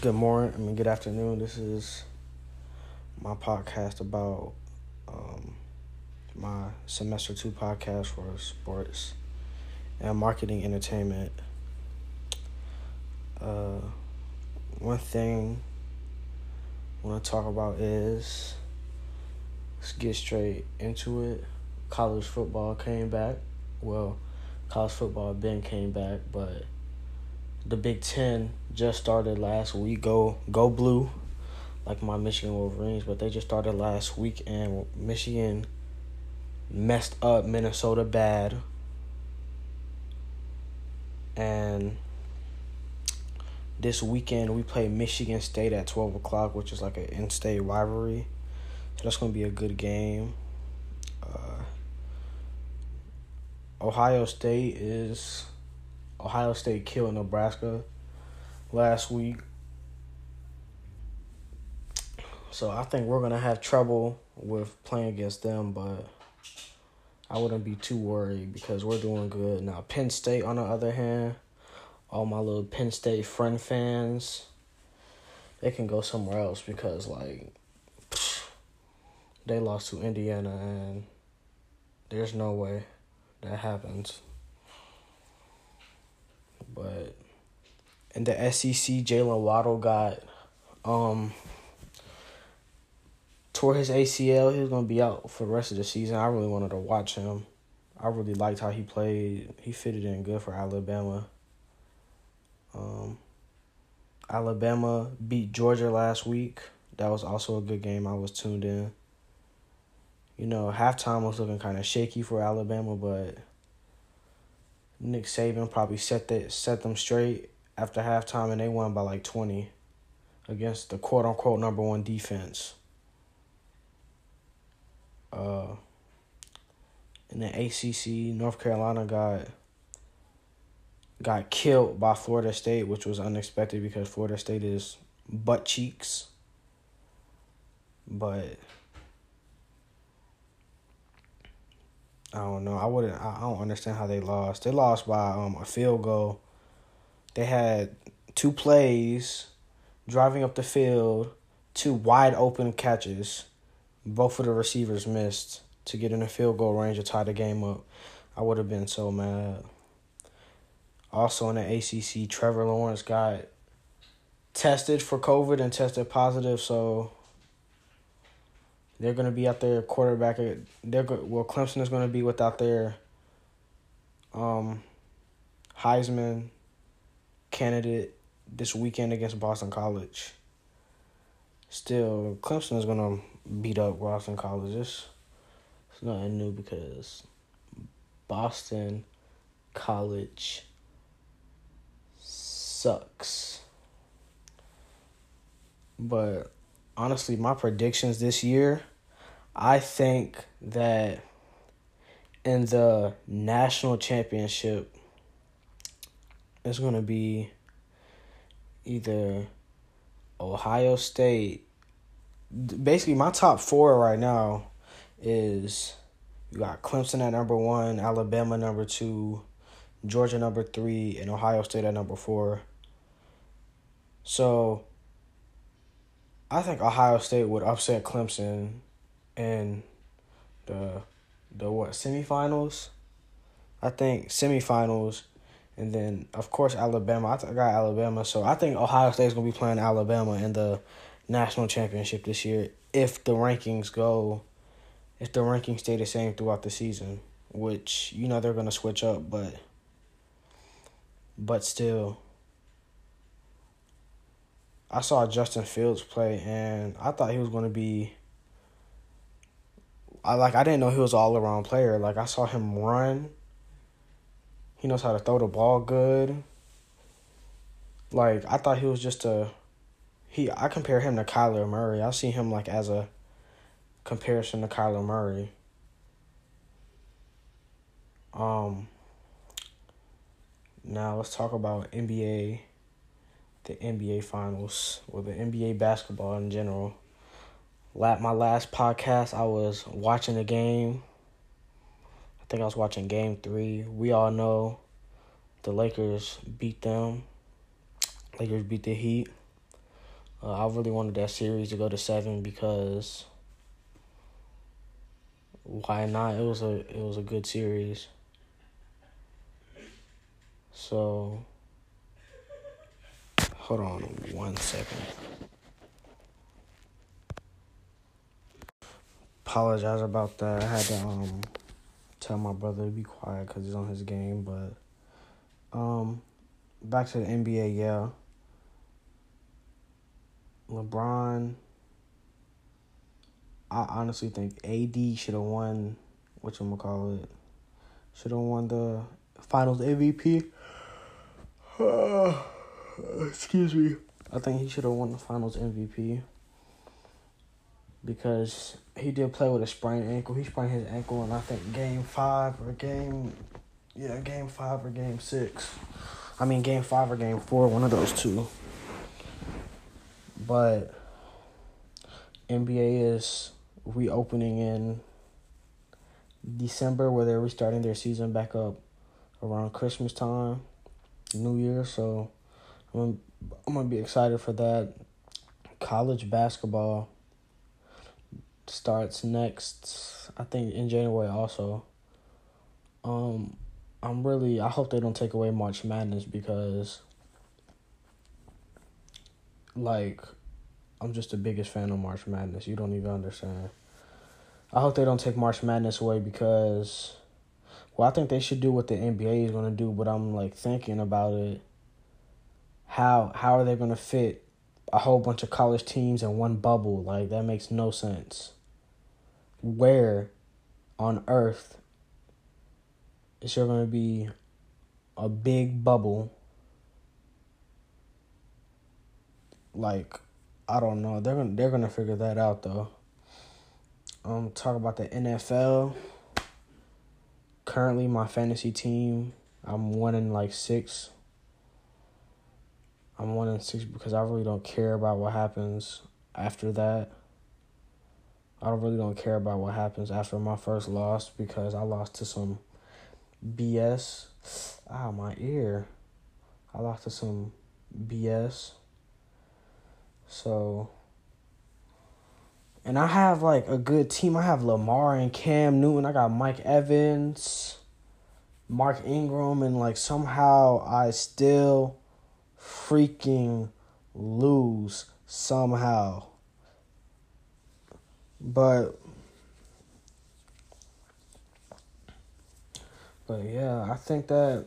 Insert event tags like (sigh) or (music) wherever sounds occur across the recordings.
Good morning. I mean, good afternoon. This is my podcast about um, my semester two podcast for sports and marketing entertainment. Uh, one thing I want to talk about is let's get straight into it. College football came back. Well, college football Ben came back, but the Big Ten just started last week. Go go blue, like my Michigan Wolverines, but they just started last week, and Michigan messed up Minnesota bad, and this weekend we play Michigan State at twelve o'clock, which is like an in-state rivalry. So that's gonna be a good game. Uh, Ohio State is Ohio State killed Nebraska last week. So I think we're gonna have trouble with playing against them, but I wouldn't be too worried because we're doing good. Now Penn State on the other hand, all my little Penn State friend fans, they can go somewhere else because like they lost to Indiana and there's no way that happens. But in the SEC, Jaylen Waddle got um tore his ACL. He was gonna be out for the rest of the season. I really wanted to watch him. I really liked how he played. He fitted in good for Alabama. Um, Alabama beat Georgia last week. That was also a good game. I was tuned in. You know, halftime was looking kind of shaky for Alabama, but Nick Saban probably set that set them straight after halftime, and they won by like twenty against the quote unquote number one defense. Uh, in the ACC, North Carolina got got killed by Florida State, which was unexpected because Florida State is butt cheeks. But I don't know. I wouldn't. I don't understand how they lost. They lost by um a field goal. They had two plays, driving up the field, two wide open catches. Both of the receivers missed to get in the field goal range to tie the game up. I would have been so mad. Also in the ACC, Trevor Lawrence got tested for COVID and tested positive, so they're going to be out there quarterback. They're go- well, Clemson is going to be without their um, Heisman candidate this weekend against Boston College. Still, Clemson is going to beat up Boston College. It's, it's nothing new because Boston College sucks. But honestly, my predictions this year, I think that in the national championship, it's going to be either Ohio State. Basically, my top four right now is you got Clemson at number one, Alabama number two, Georgia number three, and Ohio State at number four. So I think Ohio State would upset Clemson in the the what semifinals. I think semifinals, and then of course Alabama. I, I got Alabama, so I think Ohio State's gonna be playing Alabama in the national championship this year if the rankings go, if the rankings stay the same throughout the season. Which you know they're gonna switch up, but but still. I saw Justin Fields play, and I thought he was going to be. I like. I didn't know he was all around player. Like I saw him run. He knows how to throw the ball good. Like I thought he was just a. He I compare him to Kyler Murray. I see him like as a comparison to Kyler Murray. Um. Now let's talk about NBA the NBA finals or the NBA basketball in general. My last podcast, I was watching the game. I think I was watching game three. We all know the Lakers beat them. Lakers beat the Heat. Uh, I really wanted that series to go to seven because why not? It was a it was a good series. So hold on one second. Apologize about that. I had to um tell my brother to be quiet because he's on his game, but um back to the NBA, yeah. LeBron, I honestly think AD should have won. What you gonna call it? Should have won the Finals MVP. Uh, excuse me. I think he should have won the Finals MVP because he did play with a sprained ankle. He sprained his ankle in I think Game Five or Game, yeah, Game Five or Game Six. I mean Game Five or Game Four, one of those two. But NBA is reopening in December, where they're restarting their season back up around Christmas time, New Year. So I'm gonna be excited for that. College basketball starts next, I think in January also. Um, I'm really I hope they don't take away March Madness because like I'm just the biggest fan of March Madness. You don't even understand. I hope they don't take March Madness away because well, I think they should do what the NBA is gonna do, but I'm like thinking about it. How how are they gonna fit a whole bunch of college teams in one bubble? Like that makes no sense. Where on earth is there gonna be a big bubble like I don't know. They're gonna they're gonna figure that out though. Um, talk about the NFL. Currently, my fantasy team, I'm one in like six. I'm one in six because I really don't care about what happens after that. I don't really don't care about what happens after my first loss because I lost to some BS. Ah, my ear. I lost to some BS. So, and I have like a good team. I have Lamar and Cam Newton. I got Mike Evans, Mark Ingram, and like somehow I still freaking lose somehow. But but yeah, I think that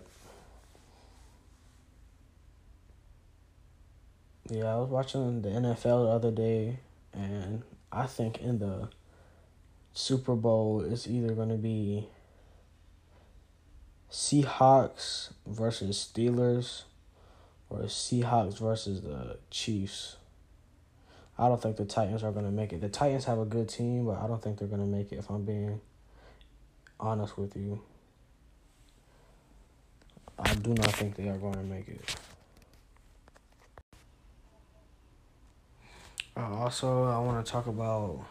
Yeah, I was watching the NFL the other day, and I think in the Super Bowl it's either going to be Seahawks versus Steelers or Seahawks versus the Chiefs. I don't think the Titans are going to make it. The Titans have a good team, but I don't think they're going to make it if I'm being honest with you. I do not think they are going to make it. Uh, also, I want to talk about.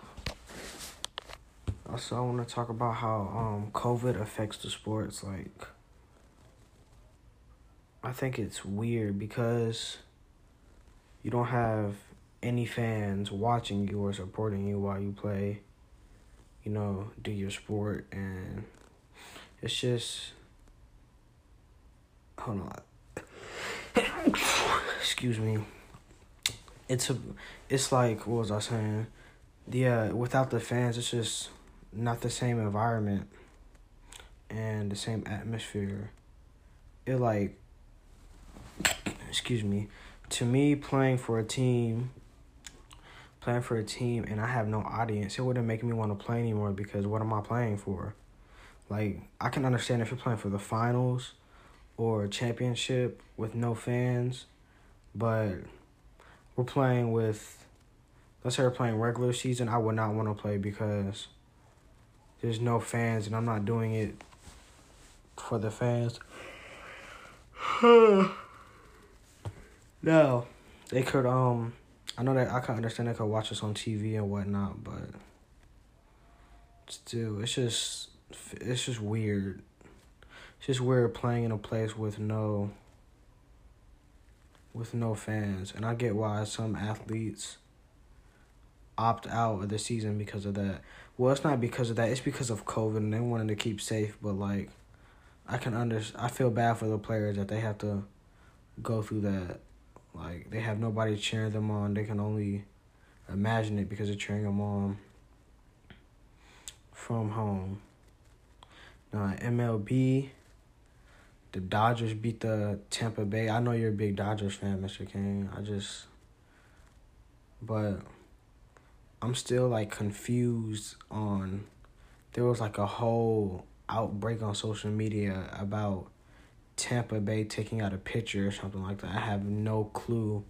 Also, I want to talk about how um COVID affects the sports. Like, I think it's weird because you don't have any fans watching you or supporting you while you play. You know, do your sport, and it's just. Hold on. (coughs) Excuse me it's a it's like what was I saying? Yeah, without the fans, it's just not the same environment and the same atmosphere. It like excuse me, to me playing for a team playing for a team and I have no audience, it wouldn't make me want to play anymore because what am I playing for? Like I can understand if you're playing for the finals or a championship with no fans, but we're playing with, let's say we're playing regular season, I would not want to play because there's no fans and I'm not doing it for the fans. (sighs) (sighs) (sighs) no, they could, um, I know that I can understand they could watch us on TV and whatnot, but still, it's just, it's just weird. It's just weird playing in a place with no with no fans, and I get why some athletes opt out of the season because of that. Well, it's not because of that. It's because of COVID, and they wanted to keep safe. But like, I can under. I feel bad for the players that they have to go through that. Like they have nobody cheering them on. They can only imagine it because they're cheering them on from home. Now MLB, the Dodgers beat the Tampa Bay. I know you're a big Dodgers fan, Mr. King. I just, but I'm still like confused on. There was like a whole outbreak on social media about Tampa Bay taking out a picture or something like that. I have no clue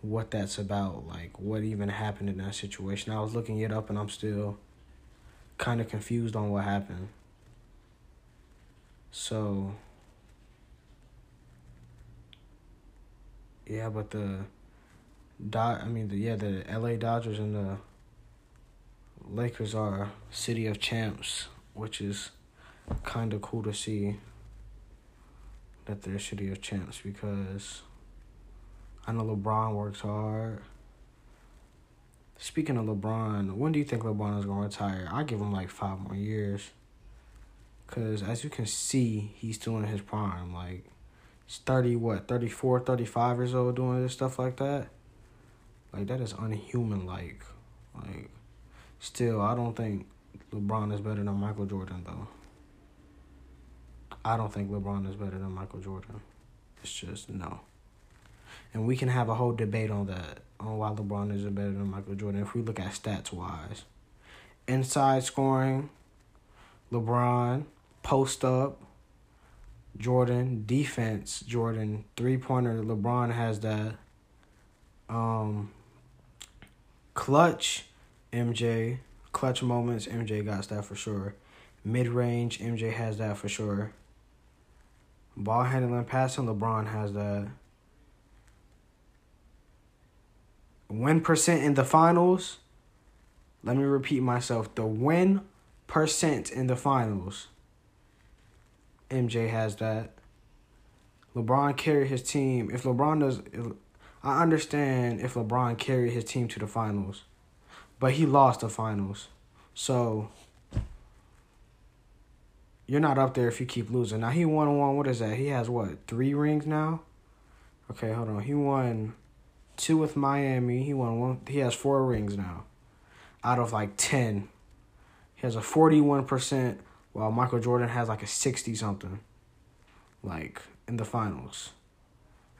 what that's about, like what even happened in that situation. I was looking it up and I'm still kind of confused on what happened. So yeah, but the dot I mean the yeah, the LA Dodgers and the Lakers are city of champs, which is kind of cool to see that they're city of champs because I know LeBron works hard. Speaking of LeBron, when do you think LeBron is going to retire? I give him like five more years. Because as you can see, he's still in his prime. Like, he's 30, what, 34, 35 years old doing this stuff like that. Like, that is unhuman. Like, like, still, I don't think LeBron is better than Michael Jordan, though. I don't think LeBron is better than Michael Jordan. It's just no. And we can have a whole debate on that, on why LeBron is better than Michael Jordan if we look at stats wise. Inside scoring, LeBron, post up, Jordan, defense, Jordan, three pointer, LeBron has that. Um clutch, MJ, clutch moments, MJ got that for sure. Mid range, MJ has that for sure. Ball handling, passing, LeBron has that. Win percent in the finals. Let me repeat myself. The win percent in the finals. MJ has that. LeBron carried his team. If LeBron does, I understand if LeBron carried his team to the finals, but he lost the finals. So you're not up there if you keep losing. Now he won one. What is that? He has what three rings now? Okay, hold on. He won two with Miami. He won one. He has four rings now, out of like ten. He has a forty-one percent, while Michael Jordan has like a sixty something, like in the finals.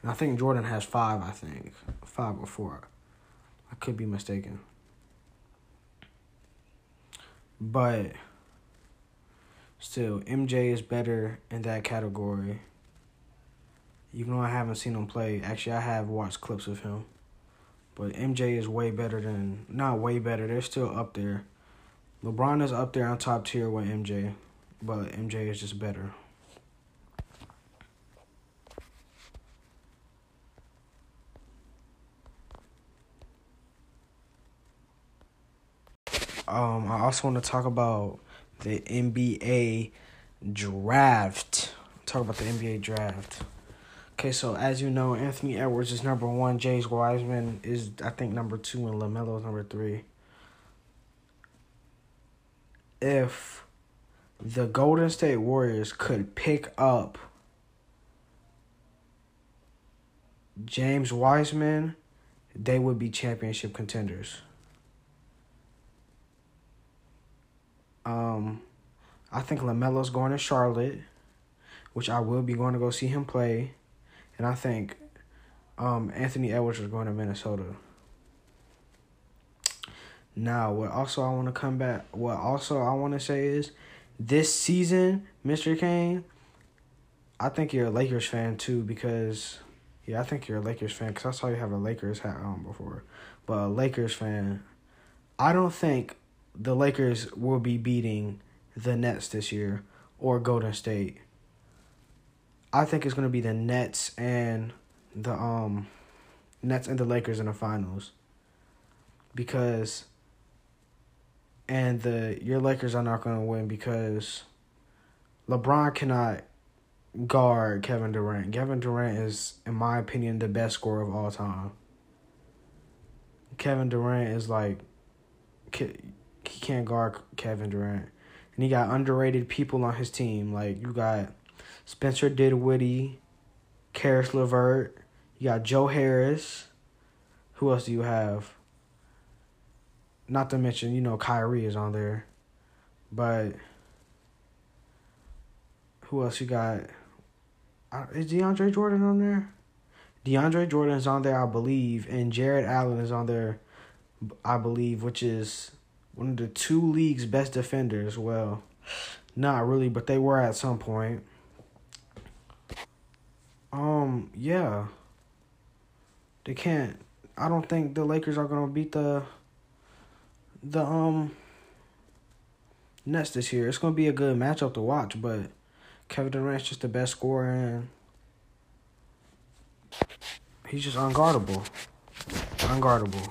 And I think Jordan has five. I think five or four. I could be mistaken. But still, MJ is better in that category. Even though I haven't seen him play, actually, I have watched clips of him. But MJ is way better than, not way better, they're still up there. LeBron is up there on top tier with MJ, but MJ is just better. Um, I also want to talk about the NBA draft. Talk about the NBA draft. Okay, so as you know, Anthony Edwards is number one. James Wiseman is, I think, number two, and LaMelo is number three. If the Golden State Warriors could pick up James Wiseman, they would be championship contenders. Um, I think LaMelo's going to Charlotte, which I will be going to go see him play. And I think um, Anthony Edwards is going to Minnesota. Now, what also I want to come back, what also I want to say is this season, Mr. Kane, I think you're a Lakers fan too because, yeah, I think you're a Lakers fan because I saw you have a Lakers hat on before. But a Lakers fan, I don't think the Lakers will be beating the Nets this year or Golden State. I think it's gonna be the Nets and the um Nets and the Lakers in the finals. Because and the your Lakers are not gonna win because LeBron cannot guard Kevin Durant. Kevin Durant is, in my opinion, the best scorer of all time. Kevin Durant is like, he can't guard Kevin Durant. And he got underrated people on his team. Like, you got Spencer Dinwiddie, Caris LeVert, you got Joe Harris. Who else do you have? Not to mention, you know, Kyrie is on there. But who else you got? Is DeAndre Jordan on there? DeAndre Jordan is on there, I believe, and Jarrett Allen is on there, I believe, which is one of the two league's best defenders. Well, not really, but they were at some point. Um, yeah. They can't. I don't think the Lakers are gonna beat the the um Nets this year. It's gonna be a good matchup to watch, but Kevin Durant's just the best scorer and he's just unguardable. Unguardable.